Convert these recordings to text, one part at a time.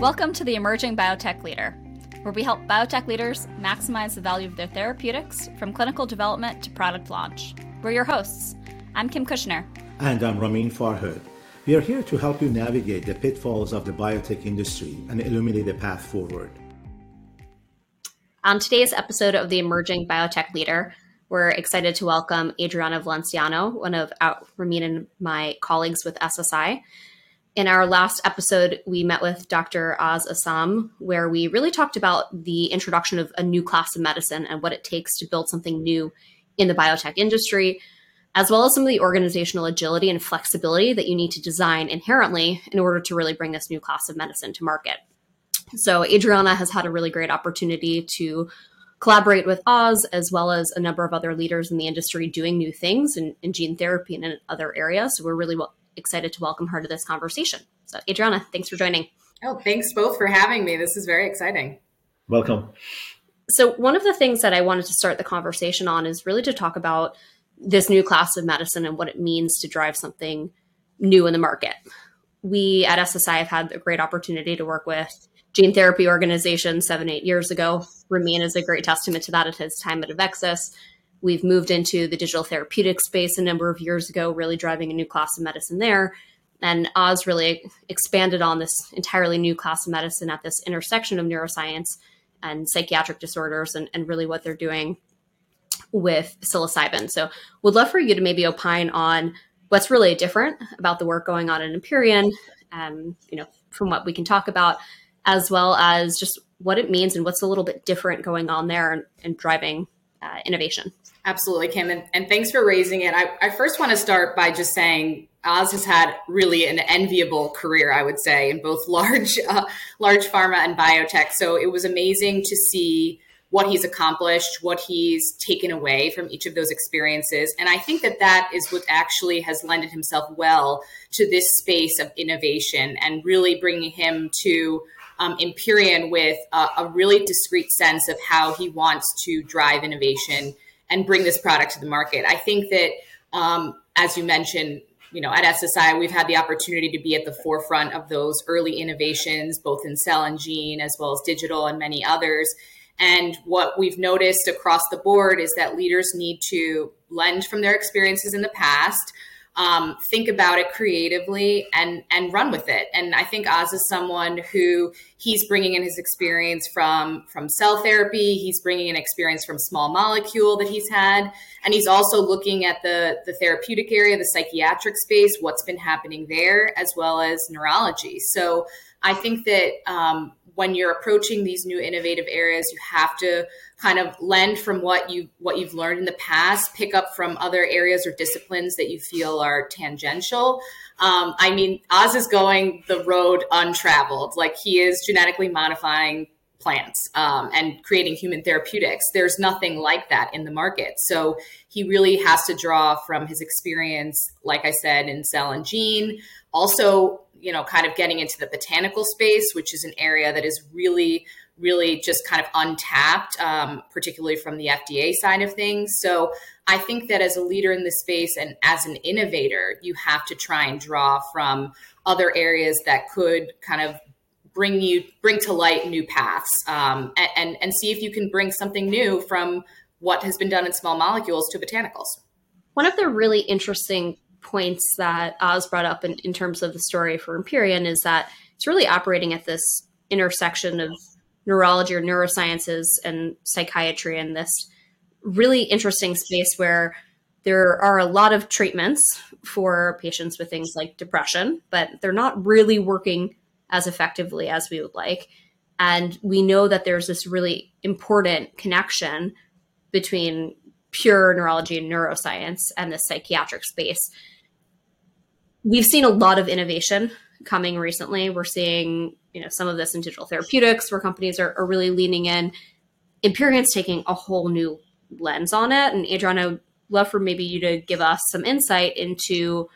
Welcome to the Emerging Biotech Leader, where we help biotech leaders maximize the value of their therapeutics from clinical development to product launch. We're your hosts. I'm Kim Kushner. And I'm Ramin Farhood. We are here to help you navigate the pitfalls of the biotech industry and illuminate the path forward. On today's episode of the Emerging Biotech Leader, we're excited to welcome Adriana Valenciano, one of uh, Ramin and my colleagues with SSI. In our last episode, we met with Dr. Oz Azam, where we really talked about the introduction of a new class of medicine and what it takes to build something new in the biotech industry, as well as some of the organizational agility and flexibility that you need to design inherently in order to really bring this new class of medicine to market. So, Adriana has had a really great opportunity to collaborate with Oz, as well as a number of other leaders in the industry doing new things in, in gene therapy and in other areas. So, we're really well, excited to welcome her to this conversation. So, Adriana, thanks for joining. Oh, thanks both for having me. This is very exciting. Welcome. So, one of the things that I wanted to start the conversation on is really to talk about this new class of medicine and what it means to drive something new in the market. We at SSI have had a great opportunity to work with gene therapy organizations seven, eight years ago. Ramin is a great testament to that at his time at Avexis. We've moved into the digital therapeutic space a number of years ago, really driving a new class of medicine there. And Oz really expanded on this entirely new class of medicine at this intersection of neuroscience and psychiatric disorders and, and really what they're doing with psilocybin. So would love for you to maybe opine on what's really different about the work going on in Empyrean, um, you know, from what we can talk about, as well as just what it means and what's a little bit different going on there and, and driving uh, innovation. Absolutely, Kim, and, and, thanks for raising it. I, I first want to start by just saying Oz has had really an enviable career, I would say, in both large, uh, large pharma and biotech. So it was amazing to see what he's accomplished, what he's taken away from each of those experiences, and I think that that is what actually has lended himself well to this space of innovation and really bringing him to um, Empyrean with a, a really discrete sense of how he wants to drive innovation and bring this product to the market. I think that, um, as you mentioned, you know, at SSI, we've had the opportunity to be at the forefront of those early innovations, both in cell and gene, as well as digital and many others. And what we've noticed across the board is that leaders need to lend from their experiences in the past, um, think about it creatively and and run with it. And I think Oz is someone who he's bringing in his experience from from cell therapy. He's bringing in experience from small molecule that he's had, and he's also looking at the the therapeutic area, the psychiatric space, what's been happening there, as well as neurology. So I think that um, when you're approaching these new innovative areas, you have to kind of lend from what you what you've learned in the past, pick up from other areas or disciplines that you feel are tangential. Um, I mean, Oz is going the road untraveled. Like he is genetically modifying plants um, and creating human therapeutics. There's nothing like that in the market. So he really has to draw from his experience, like I said, in cell and gene. Also, you know, kind of getting into the botanical space, which is an area that is really, really just kind of untapped, um, particularly from the FDA side of things. So I think that as a leader in this space and as an innovator, you have to try and draw from other areas that could kind of bring you bring to light new paths um, and, and and see if you can bring something new from what has been done in small molecules to botanicals. One of the really interesting points that Oz brought up in, in terms of the story for Empyrean is that it's really operating at this intersection of neurology or neurosciences and psychiatry in this really interesting space where there are a lot of treatments for patients with things like depression, but they're not really working as effectively as we would like. And we know that there's this really important connection between pure neurology and neuroscience and the psychiatric space. We've seen a lot of innovation coming recently. We're seeing, you know, some of this in digital therapeutics where companies are, are really leaning in. Empyrean's taking a whole new lens on it. And Adriana, I'd love for maybe you to give us some insight into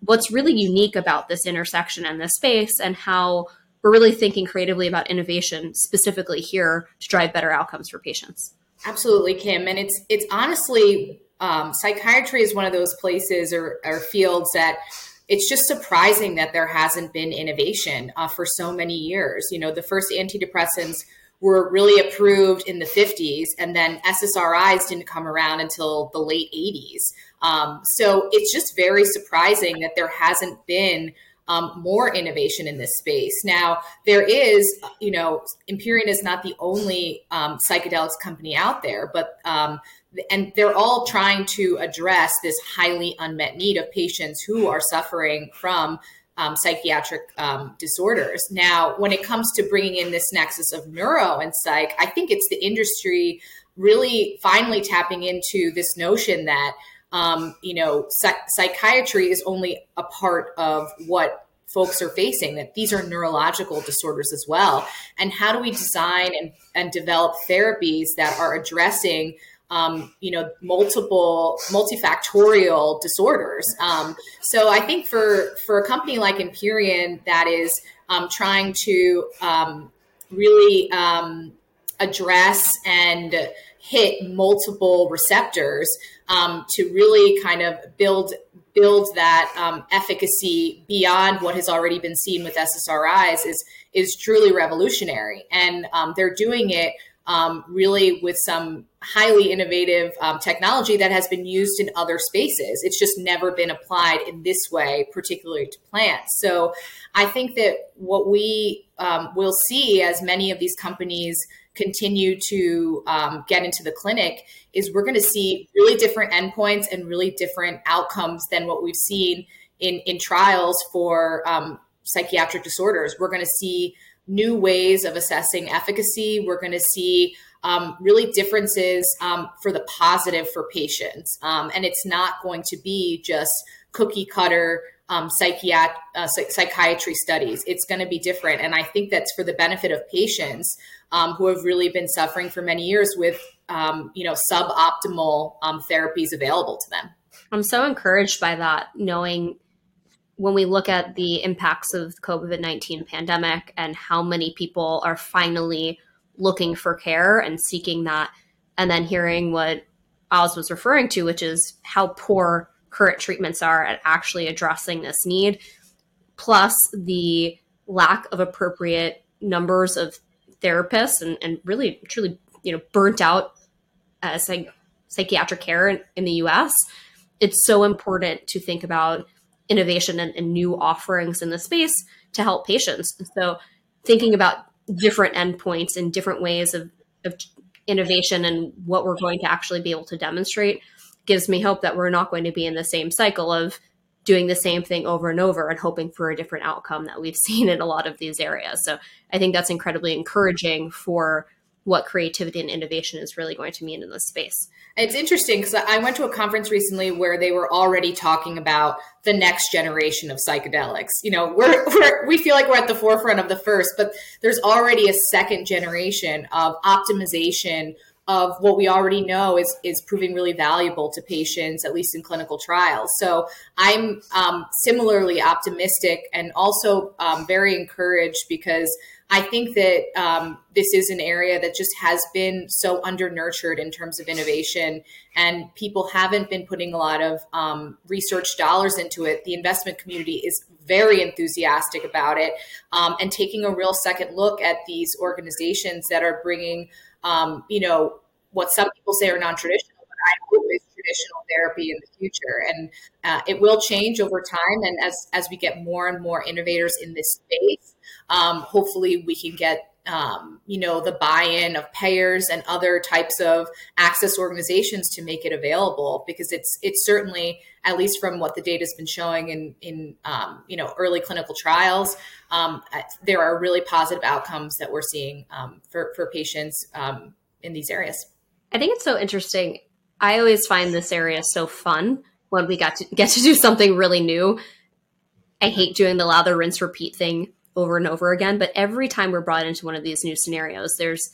what's really unique about this intersection and this space and how we're really thinking creatively about innovation specifically here to drive better outcomes for patients. Absolutely, Kim. And it's it's honestly um, psychiatry is one of those places or, or fields that it's just surprising that there hasn't been innovation uh, for so many years. You know, the first antidepressants were really approved in the 50s, and then SSRIs didn't come around until the late 80s. Um, so it's just very surprising that there hasn't been um, more innovation in this space. Now, there is, you know, Empyrean is not the only um, psychedelics company out there, but um, and they're all trying to address this highly unmet need of patients who are suffering from um, psychiatric um, disorders. Now, when it comes to bringing in this nexus of neuro and psych, I think it's the industry really finally tapping into this notion that um, you know psych- psychiatry is only a part of what folks are facing that these are neurological disorders as well and how do we design and, and develop therapies that are addressing um, you know, multiple multifactorial disorders. Um, so I think for for a company like Empyrean that is um, trying to um, really um, address and hit multiple receptors um, to really kind of build build that efficacy beyond what has already been seen with SSRIs is is truly revolutionary, and they're doing it um, really with some highly innovative um, technology that has been used in other spaces. It's just never been applied in this way, particularly to plants. So I think that what we um, will see as many of these companies continue to um, get into the clinic is we're going to see really different endpoints and really different outcomes than what we've seen in, in trials for um, psychiatric disorders. We're going to see new ways of assessing efficacy. We're going to see um, really differences um, for the positive for patients. Um, and it's not going to be just cookie cutter um, psychiat- uh, psychiatry studies. It's going to be different. And I think that's for the benefit of patients um, who have really been suffering for many years with, um, you know, suboptimal therapies available to them. I'm so encouraged by that, knowing when we look at the impacts of the COVID 19 pandemic and how many people are finally looking for care and seeking that, and then hearing what Oz was referring to, which is how poor current treatments are at actually addressing this need, plus the lack of appropriate numbers of therapists and, and really truly you know burnt out uh, psych- psychiatric care in, in the us it's so important to think about innovation and, and new offerings in the space to help patients. So thinking about different endpoints and different ways of, of innovation and what we're going to actually be able to demonstrate gives me hope that we're not going to be in the same cycle of doing the same thing over and over and hoping for a different outcome that we've seen in a lot of these areas. So I think that's incredibly encouraging for what creativity and innovation is really going to mean in this space. It's interesting because I went to a conference recently where they were already talking about the next generation of psychedelics. You know, we're, we're, we feel like we're at the forefront of the first, but there's already a second generation of optimization of what we already know is is proving really valuable to patients, at least in clinical trials. So I'm um, similarly optimistic and also um, very encouraged because I think that um, this is an area that just has been so under nurtured in terms of innovation, and people haven't been putting a lot of um, research dollars into it. The investment community is very enthusiastic about it um, and taking a real second look at these organizations that are bringing, um, you know, what some people say are non-traditional, but I hope is traditional therapy in the future. And uh, it will change over time, and as as we get more and more innovators in this space um, hopefully, we can get um, you know the buy-in of payers and other types of access organizations to make it available because it's it's certainly at least from what the data has been showing in in um, you know early clinical trials um, there are really positive outcomes that we're seeing um, for for patients um, in these areas. I think it's so interesting. I always find this area so fun when we got to get to do something really new. I hate doing the lather, rinse, repeat thing over and over again. But every time we're brought into one of these new scenarios, there's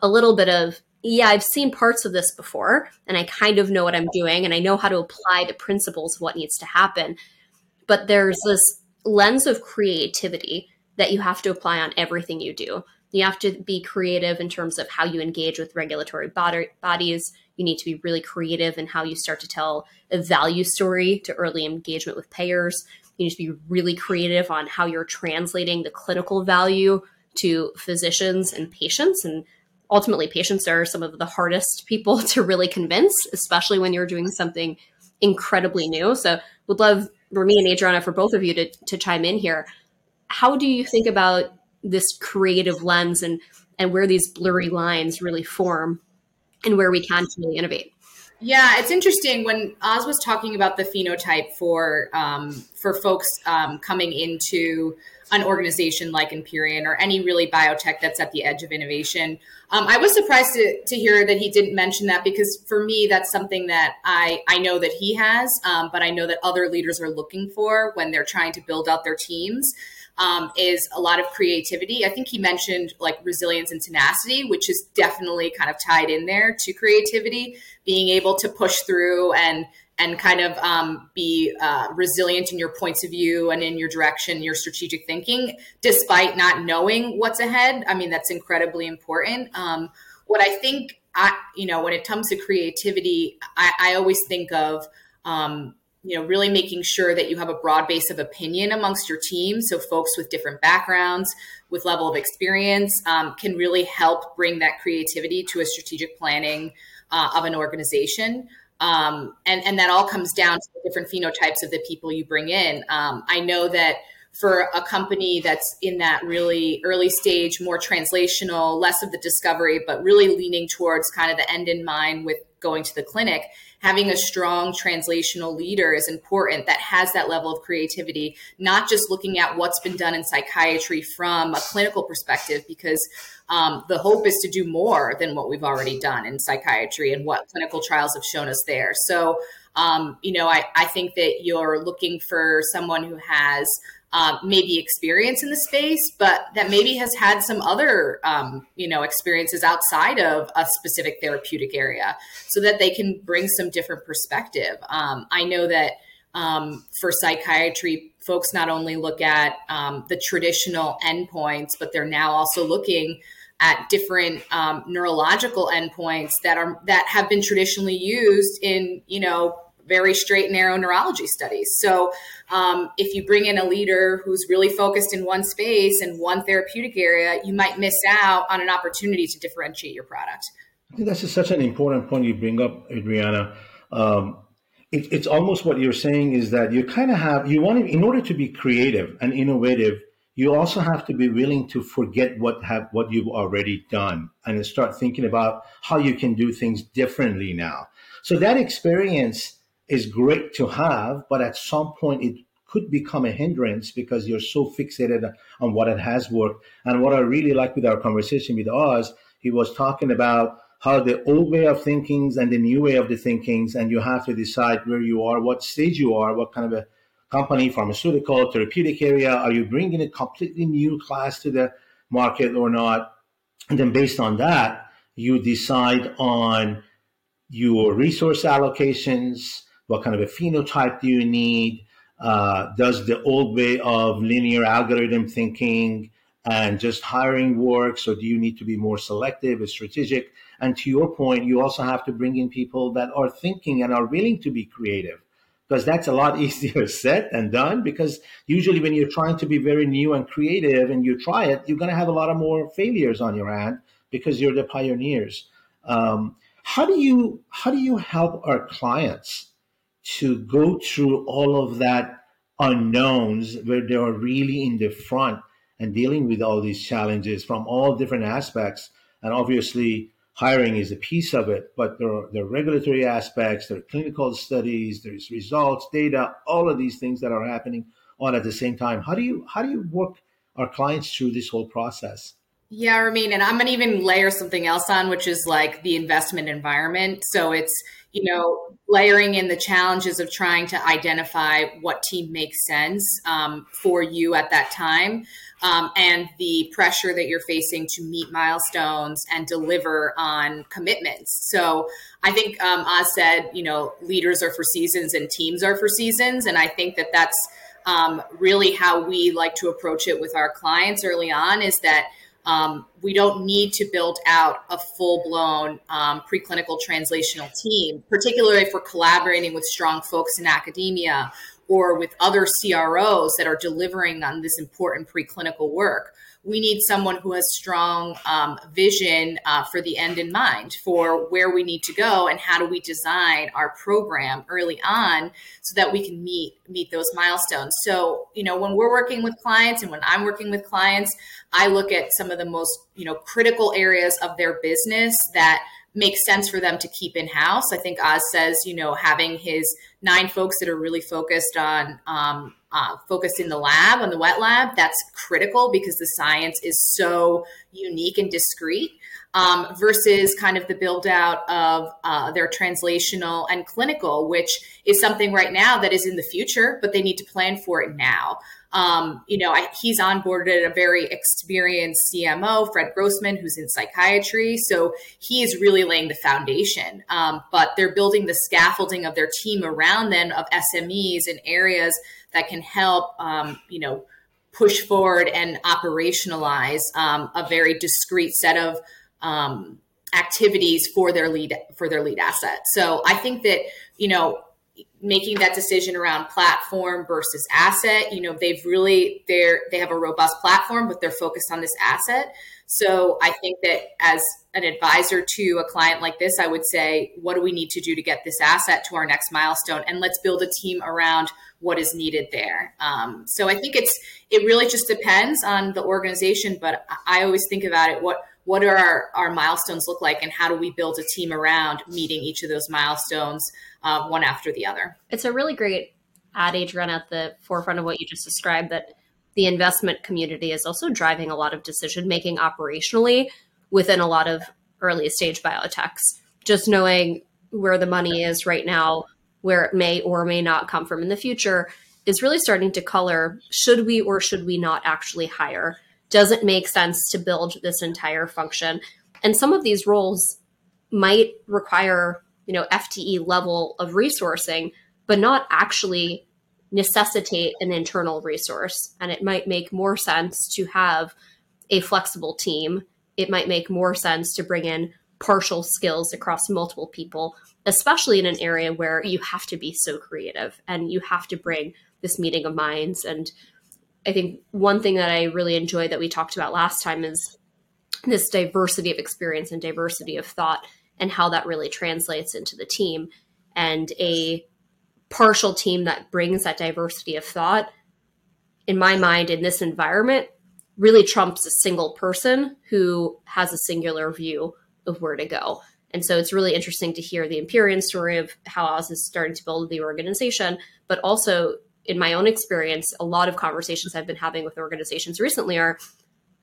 a little bit of, yeah, I've seen parts of this before and I kind of know what I'm doing and I know how to apply the principles of what needs to happen. But there's this lens of creativity that you have to apply on everything you do. You have to be creative in terms of how you engage with regulatory bodies. You need to be really creative in how you start to tell a value story to early engagement with payers. You need to be really creative on how you're translating the clinical value to physicians and patients. And ultimately, patients are some of the hardest people to really convince, especially when you're doing something incredibly new. So, would love Rami and Adriana for both of you to, to chime in here. How do you think about this creative lens and and where these blurry lines really form and where we can really innovate? Yeah, it's interesting when Oz was talking about the phenotype for um, for folks um, coming into an organization like Empyrean or any really biotech that's at the edge of innovation. Um, I was surprised to, to, hear that he didn't mention that because for me, that's something that I, I know that he has, um, but I know that other leaders are looking for when they're trying to build out their teams. Um, is a lot of creativity. I think he mentioned like resilience and tenacity, which is definitely kind of tied in there to creativity, being able to push through and and kind of um, be uh, resilient in your points of view and in your direction, your strategic thinking, despite not knowing what's ahead. I mean, that's incredibly important. Um, what I think, I, you know, when it comes to creativity, I, I always think of, um, you know, really making sure that you have a broad base of opinion amongst your team. So folks with different backgrounds, with level of experience, um, can really help bring that creativity to a strategic planning uh, of an organization. Um, and, and that all comes down to the different phenotypes of the people you bring in. Um, I know that for a company that's in that really early stage, more translational, less of the discovery, but really leaning towards kind of the end in mind with going to the clinic, having a strong translational leader is important that has that level of creativity, not just looking at what's been done in psychiatry from a clinical perspective, because um, the hope is to do more than what we've already done in psychiatry and what clinical trials have shown us there. So, um, you know, I, I think that you're looking for someone who has um, maybe experience in the space, but that maybe has had some other, um, you know, experiences outside of a specific therapeutic area so that they can bring some different perspective. Um, I know that um, for psychiatry, folks not only look at um, the traditional endpoints, but they're now also looking at different um, neurological endpoints that are that have been traditionally used in you know very straight and narrow neurology studies. So um, if you bring in a leader who's really focused in one space and one therapeutic area, you might miss out on an opportunity to differentiate your product. I think that's such an important point you bring up, Adriana. Um, it, it's almost what you're saying is that you kind of have you want to, in order to be creative and innovative you also have to be willing to forget what have what you've already done and start thinking about how you can do things differently now so that experience is great to have but at some point it could become a hindrance because you're so fixated on what it has worked and what i really like with our conversation with oz he was talking about how the old way of thinkings and the new way of the thinkings and you have to decide where you are what stage you are what kind of a company, pharmaceutical, therapeutic area? Are you bringing a completely new class to the market or not? And then based on that, you decide on your resource allocations, what kind of a phenotype do you need? Uh, does the old way of linear algorithm thinking and just hiring works, or do you need to be more selective and strategic? And to your point, you also have to bring in people that are thinking and are willing to be creative because that's a lot easier said than done. Because usually, when you're trying to be very new and creative and you try it, you're going to have a lot of more failures on your hand because you're the pioneers. Um, how do you how do you help our clients to go through all of that unknowns where they are really in the front and dealing with all these challenges from all different aspects and obviously hiring is a piece of it, but there are, are regulatory aspects, there are clinical studies, there's results, data, all of these things that are happening on at the same time. How do you how do you work our clients through this whole process? Yeah, Ramin, and I'm to even layer something else on, which is like the investment environment. So it's, you know, layering in the challenges of trying to identify what team makes sense um, for you at that time um, and the pressure that you're facing to meet milestones and deliver on commitments. So I think um, Oz said, you know, leaders are for seasons and teams are for seasons. And I think that that's um, really how we like to approach it with our clients early on is that Um, we don't need to build out a full blown um, preclinical translational team, particularly if we're collaborating with strong folks in academia or with other CROs that are delivering on this important preclinical work we need someone who has strong um, vision uh, for the end in mind for where we need to go and how do we design our program early on so that we can meet meet those milestones. So you know when we're working with clients and when i'm working with clients i look at some of the most you know critical areas of their business that makes sense for them to keep in house. I think Oz says, you know, having his nine folks that are really focused on um, uh, focused in the lab on the wet lab that's critical because the science is so unique and discrete um, versus kind of the build out of uh, their translational and clinical which is something right now that is in the future but they need to plan for it now um, you know, I, he's onboarded a very experienced CMO, Fred Grossman, who's in psychiatry. So he's really laying the foundation. Um, but they're building the scaffolding of their team around them of SMEs in areas that can help, um, you know, push forward and operationalize um, a very discrete set of um, activities for their lead for their lead asset. So I think that you know making that decision around platform versus asset. You know they've really they're they have a robust platform but they're focused on this asset. So i think that as an advisor to a client like this i would say what do we need to do to get this asset to our next milestone? And let's build a team around what is needed there. Um, so i think it's it really just depends on the organization but i always think about it what what are our, our milestones look like and how do we build a team around meeting each of those milestones uh, one after the other? It's a really great adage run at the forefront of what you just described that the investment community is also driving a lot of decision making operationally within a lot of early stage biotechs. Just knowing where the money is right now where it may or may not come from in the future is really starting to color should we or should we not actually hire doesn't make sense to build this entire function. And some of these roles might require, you know, FTE level of resourcing, but not actually necessitate an internal resource. And it might make more sense to have a flexible team. It might make more sense to bring in partial skills across multiple people, especially in an area where you have to be so creative and you have to bring this meeting of minds and I think one thing that I really enjoy that we talked about last time is this diversity of experience and diversity of thought and how that really translates into the team. And a partial team that brings that diversity of thought, in my mind, in this environment, really trumps a single person who has a singular view of where to go. And so it's really interesting to hear the Empyrean story of how Oz is starting to build the organization, but also in my own experience, a lot of conversations I've been having with organizations recently are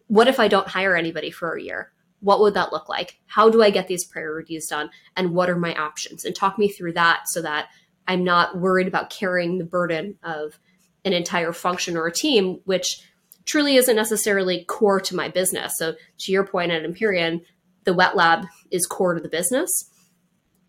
what if I don't hire anybody for a year? What would that look like? How do I get these priorities done? And what are my options? And talk me through that so that I'm not worried about carrying the burden of an entire function or a team, which truly isn't necessarily core to my business. So, to your point at Empyrean, the wet lab is core to the business.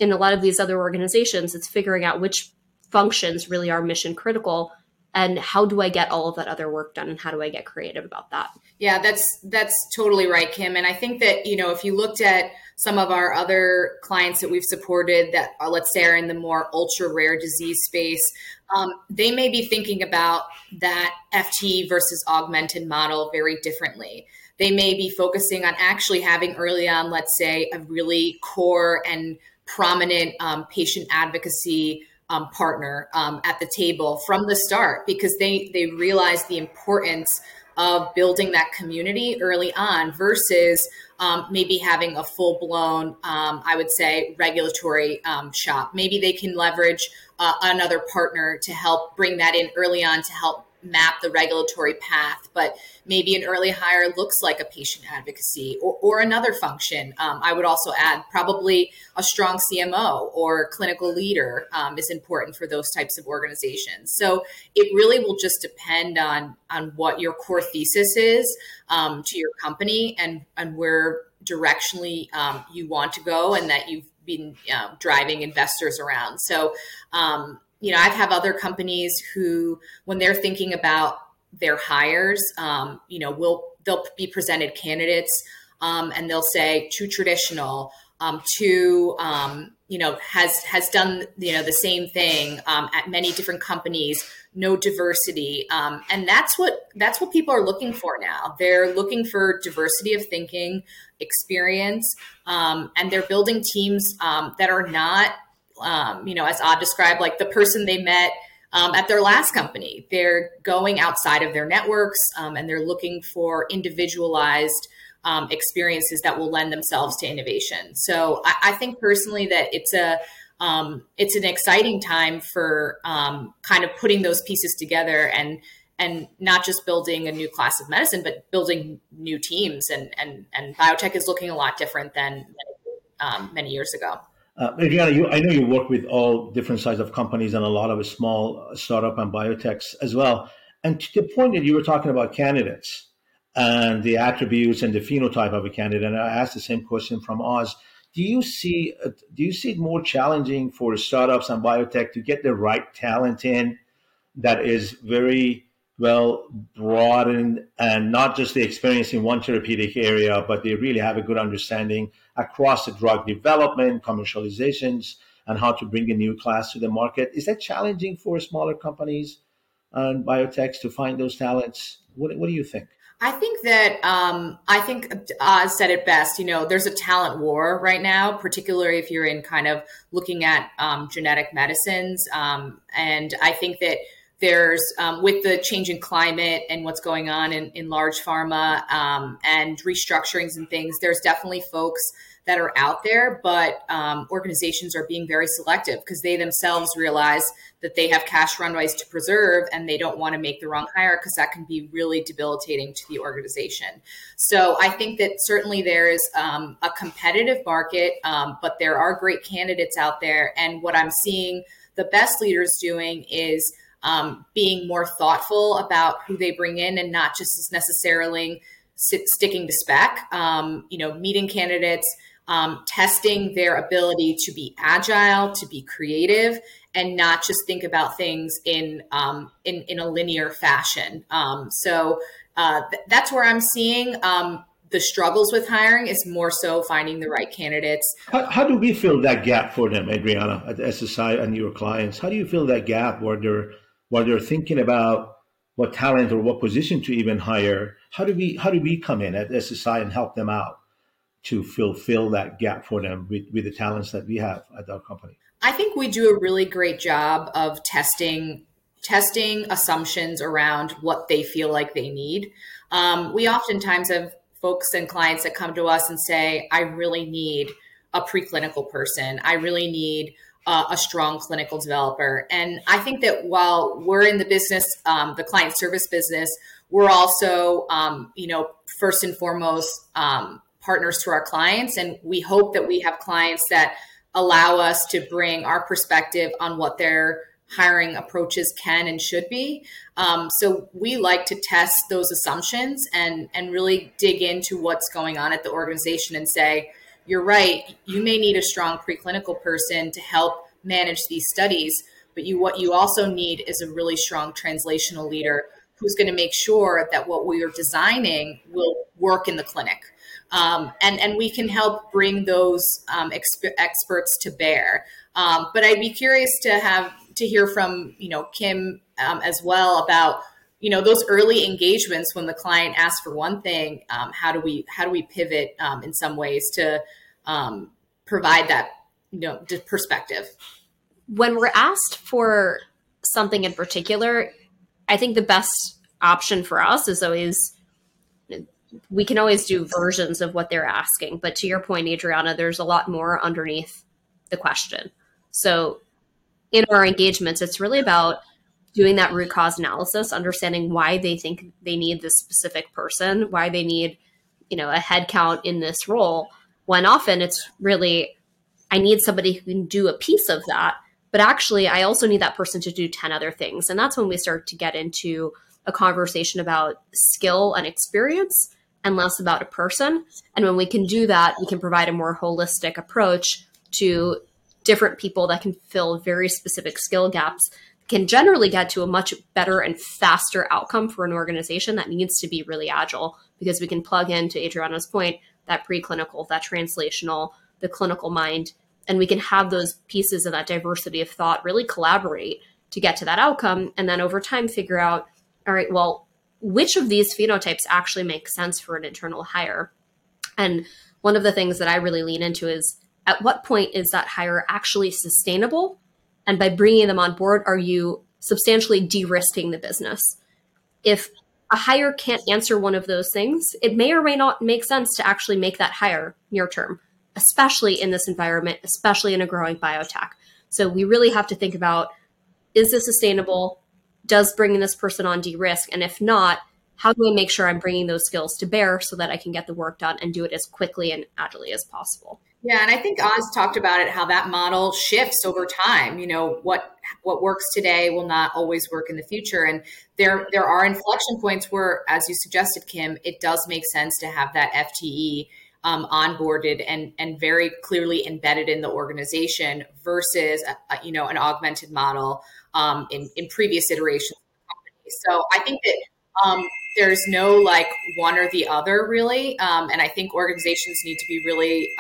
In a lot of these other organizations, it's figuring out which functions really are mission critical and how do i get all of that other work done and how do i get creative about that? Yeah that's that's totally right kim and i think that you know if you looked at some of our other clients that we've supported that are, let's say are in the more ultra rare disease space um, they may be thinking about that ft versus augmented model very differently. They may be focusing on actually having early on let's say a really core and prominent um, patient advocacy um, partner um, at the table from the start because they they realize the importance of building that community early on versus um, maybe having a full blown, um, I would say, regulatory um, shop. Maybe they can leverage uh, another partner to help bring that in early on to help map the regulatory path, but maybe an early hire looks like a patient advocacy or, or another function. Um, I would also add probably a strong CMO or clinical leader um, is important for those types of organizations. So it really will just depend on on what your core thesis is um, to your company and and where directionally um, you want to go and that you've been uh, driving investors around. So um, you know, I've have other companies who, when they're thinking about their hires, um, you know, will they'll be presented candidates um, and they'll say too traditional, um, too um, you know has has done you know the same thing um, at many different companies no diversity um, and that's what that's what people are looking for now. They're looking for diversity of thinking experience and they're building teams that are not um, you know as Oz described like the person they met um, at their last company they're going outside of their networks and they're looking for individualized um, experiences that will lend themselves to innovation. So I, I think personally that it's a um, it's an exciting time for um, kind of putting those pieces together and and not just building a new class of medicine, but building new teams. And and and biotech is looking a lot different than um, many years ago. Uh, Adriana, you, I know you work with all different sizes of companies and a lot of small startup and biotechs as well. And to the point that you were talking about candidates, and the attributes and the phenotype of a candidate. And I asked the same question from Oz. Do you see do you see it more challenging for startups and biotech to get the right talent in that is very well broadened and not just the experience in one therapeutic area, but they really have a good understanding across the drug development, commercializations, and how to bring a new class to the market. Is that challenging for smaller companies and biotechs to find those talents? What, what do you think? I think that um, I think Oz said it best. You know, there's a talent war right now, particularly if you're in kind of looking at um, genetic medicines. Um, and I think that there's um, with the change in climate and what's going on in, in large pharma um, and restructurings and things, there's definitely folks that are out there, but um, organizations are being very selective because they themselves realize that they have cash runways to preserve and they don't want to make the wrong hire because that can be really debilitating to the organization. So I think that certainly there is um, a competitive market, um, but there are great candidates out there. And what I'm seeing the best leaders doing is um, being more thoughtful about who they bring in and not just as necessarily sit, sticking to spec. Um, you know, meeting candidates um, testing their ability to be agile, to be creative, and not just think about things in um, in, in a linear fashion. Um, so uh, th- that's where I'm seeing um, the struggles with hiring is more so finding the right candidates. How, how, do we fill that gap for them, Adriana, at SSI and your clients? How do you fill that gap where they're where they're thinking about what talent or what position to even hire? How do we how do we come in at SSI and help them out? to fulfill that gap for them with, with the talents that we have at our company? I think we do a really great job of testing testing assumptions around what they feel like they need. Um, we oftentimes have folks and clients that come to us and say, "I really need a preclinical person. I really need." Uh, a strong clinical developer. And I think that while we're in the business, um, the client service business, we're also, um, you know, first and foremost, um, partners to our clients. And we hope that we have clients that allow us to bring our perspective on what their hiring approaches can and should be. Um, so we like to test those assumptions and and really dig into what's going on at the organization and say, you're right, you may need a strong preclinical person to help manage these studies, but you what you also need is a really strong translational leader who's going to make sure that what we are designing will work in the clinic. Um, and and we can help bring those um, exp- experts to bear. Um, but I'd be curious to have to hear from you know Kim um, as well about you know those early engagements when the client asks for one thing. Um, how do we how do we pivot um, in some ways to provide that you know perspective? When we're asked for something in particular, I think the best option for us is always we can always do versions of what they're asking. But to your point, Adriana, there's a lot more underneath the question. So in our engagements, it's really about doing that root cause analysis, understanding why they think they need this specific person, why they need, you know, a head count in this role. When often it's really, I need somebody who can do a piece of that, but actually I also need that person to do 10 other things. And that's when we start to get into a conversation about skill and experience and less about a person. And when we can do that, we can provide a more holistic approach to different people that can fill very specific skill gaps can generally get to a much better and faster outcome for an organization that needs to be really agile because we can plug into Adriana's point that preclinical, that translational, the clinical mind, and we can have those pieces of that diversity of thought really collaborate to get to that outcome. And then over time, figure out, all right, well, which of these phenotypes actually make sense for an internal hire? And one of the things that I really lean into is at what point is that hire actually sustainable? And by bringing them on board, are you substantially de risking the business? If a hire can't answer one of those things, it may or may not make sense to actually make that hire near term, especially in this environment, especially in a growing biotech. So we really have to think about is this sustainable? Does bringing this person on de risk? And if not, how do I make sure I'm bringing those skills to bear so that I can get the work done and do it as quickly and agilely as possible? Yeah, and I think Oz talked about it how that model shifts over time. You know, what what works today will not always work in the future and there there are inflection points where as you suggested Kim, it does make sense to have that FTE um, onboarded and and very clearly embedded in the organization versus a, a, you know an augmented model um, in in previous iterations. So I think that um, there's no like one or the other really, um, and I think organizations need to be really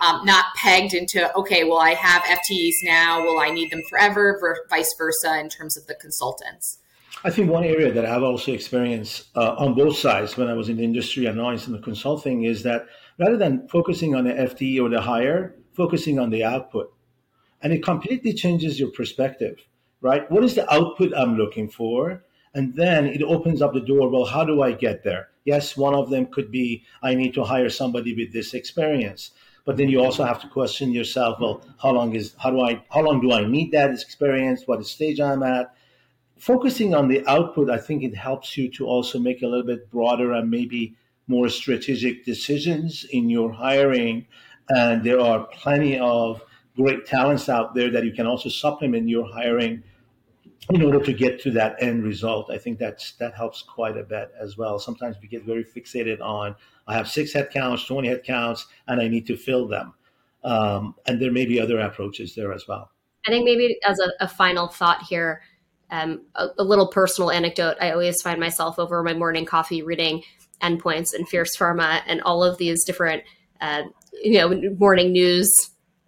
um, not pegged into okay, well I have FTEs now, will I need them forever, ver- vice versa in terms of the consultants. I think one area that I've also experienced uh, on both sides when I was in the industry and now in the consulting is that rather than focusing on the FTE or the hire, focusing on the output. And it completely changes your perspective, right? What is the output I'm looking for? And then it opens up the door. Well, how do I get there? Yes, one of them could be I need to hire somebody with this experience. But then you also have to question yourself, well, how long is how do I how long do I need that experience? What stage I'm at? Focusing on the output, I think it helps you to also make a little bit broader and maybe more strategic decisions in your hiring. And there are plenty of great talents out there that you can also supplement your hiring in order to get to that end result. I think that's that helps quite a bit as well. Sometimes we get very fixated on I have six headcounts, 20 headcounts, and I need to fill them. Um, and there may be other approaches there as well. I think maybe as a, a final thought here, um, a, a, little personal anecdote. I always find myself over my morning coffee reading endpoints and Fierce Pharma and all of these different, uh, you know, morning news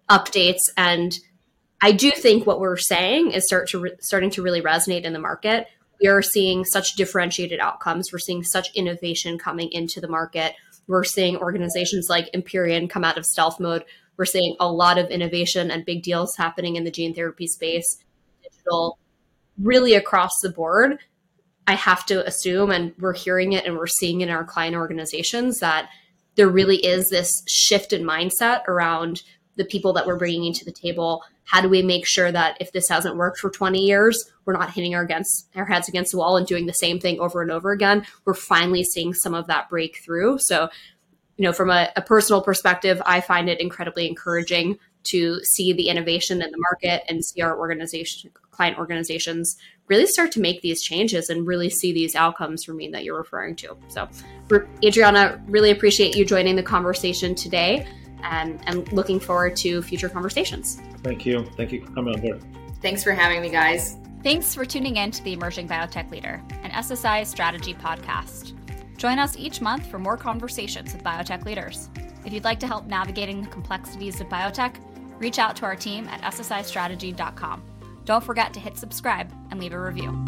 updates. And I do think what we're saying is start to re- starting to really resonate in the market. We are seeing such differentiated outcomes. We're seeing such innovation coming into the market. We're seeing organizations like Empyrean come out of stealth mode. We're seeing a lot of innovation and big deals happening in the gene therapy space, digital, really across the board. I have to assume, and we're hearing it and we're seeing in our client organizations that there really is this shift in mindset around the people that we're bringing into the table. How do we make sure that if this hasn't worked for 20 years, we're not hitting our against our heads against the wall and doing the same thing over and over again? We're finally seeing some of that breakthrough. So, you know, from a, a personal perspective, I find it incredibly encouraging to see the innovation in the market and see our organization client organizations really start to make these changes and really see these outcomes for me that you're referring to. So, Adriana, really appreciate you joining the conversation today and, and looking forward to future conversations. Thank you. Thank you for coming on board. Thanks for having me, guys. Thanks for tuning in to the Emerging Biotech Leader, an SSI strategy podcast. Join us each month for more conversations with biotech leaders. If you'd like to help navigating the complexities of biotech, reach out to our team at ssistrategy.com. Don't forget to hit subscribe and leave a review.